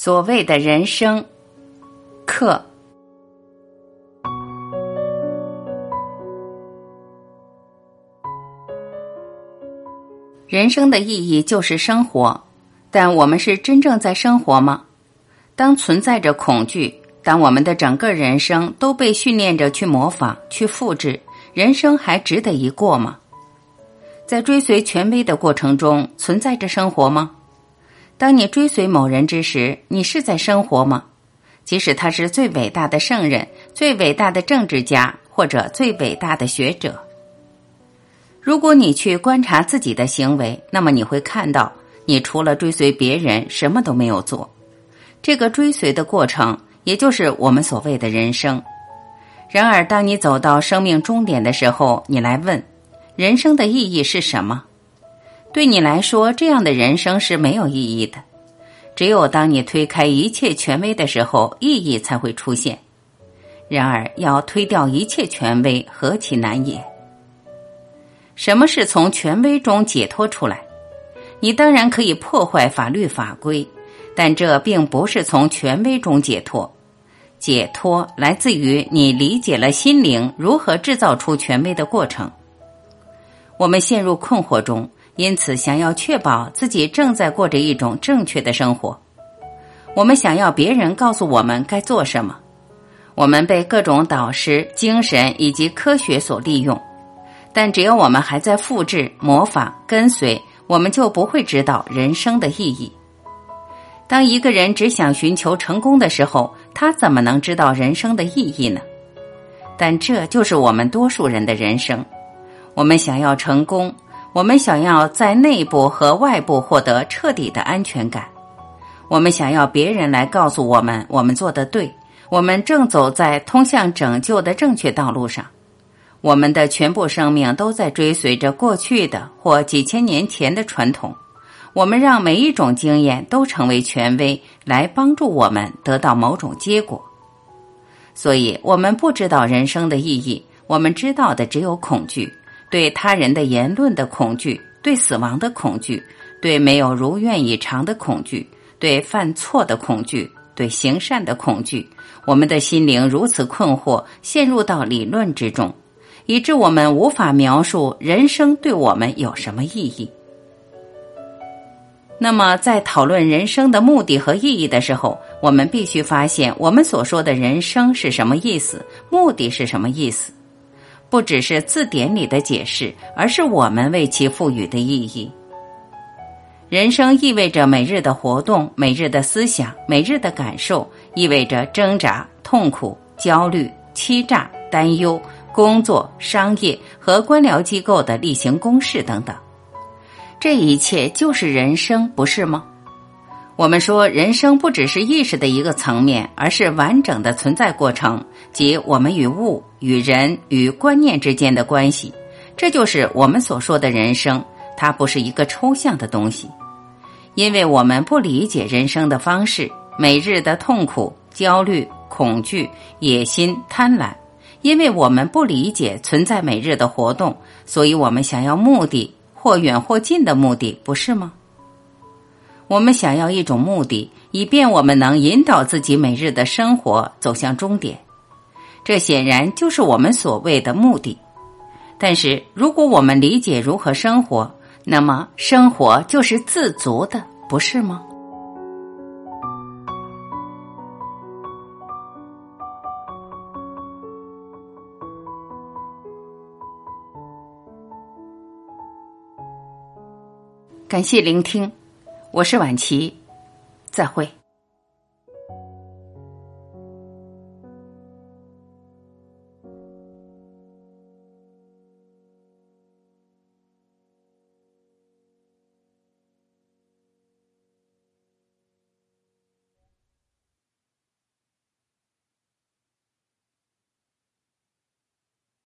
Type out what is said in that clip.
所谓的人生课，人生的意义就是生活，但我们是真正在生活吗？当存在着恐惧，当我们的整个人生都被训练着去模仿、去复制，人生还值得一过吗？在追随权威的过程中，存在着生活吗？当你追随某人之时，你是在生活吗？即使他是最伟大的圣人、最伟大的政治家或者最伟大的学者，如果你去观察自己的行为，那么你会看到，你除了追随别人，什么都没有做。这个追随的过程，也就是我们所谓的人生。然而，当你走到生命终点的时候，你来问：人生的意义是什么？对你来说，这样的人生是没有意义的。只有当你推开一切权威的时候，意义才会出现。然而，要推掉一切权威，何其难也！什么是从权威中解脱出来？你当然可以破坏法律法规，但这并不是从权威中解脱。解脱来自于你理解了心灵如何制造出权威的过程。我们陷入困惑中。因此，想要确保自己正在过着一种正确的生活，我们想要别人告诉我们该做什么。我们被各种导师、精神以及科学所利用，但只要我们还在复制、模仿、跟随，我们就不会知道人生的意义。当一个人只想寻求成功的时候，他怎么能知道人生的意义呢？但这就是我们多数人的人生。我们想要成功。我们想要在内部和外部获得彻底的安全感，我们想要别人来告诉我们我们做的对，我们正走在通向拯救的正确道路上。我们的全部生命都在追随着过去的或几千年前的传统，我们让每一种经验都成为权威，来帮助我们得到某种结果。所以，我们不知道人生的意义，我们知道的只有恐惧。对他人的言论的恐惧，对死亡的恐惧，对没有如愿以偿的恐惧，对犯错的恐惧，对行善的恐惧，我们的心灵如此困惑，陷入到理论之中，以致我们无法描述人生对我们有什么意义。那么，在讨论人生的目的和意义的时候，我们必须发现，我们所说的人生是什么意思，目的是什么意思。不只是字典里的解释，而是我们为其赋予的意义。人生意味着每日的活动、每日的思想、每日的感受，意味着挣扎、痛苦、焦虑、欺诈、担忧、工作、商业和官僚机构的例行公事等等。这一切就是人生，不是吗？我们说，人生不只是意识的一个层面，而是完整的存在过程，即我们与物、与人、与观念之间的关系。这就是我们所说的人生，它不是一个抽象的东西。因为我们不理解人生的方式，每日的痛苦、焦虑、恐惧、野心、贪婪；因为我们不理解存在每日的活动，所以我们想要目的，或远或近的目的，不是吗？我们想要一种目的，以便我们能引导自己每日的生活走向终点。这显然就是我们所谓的目的。但是，如果我们理解如何生活，那么生活就是自足的，不是吗？感谢聆听。我是晚琪，再会。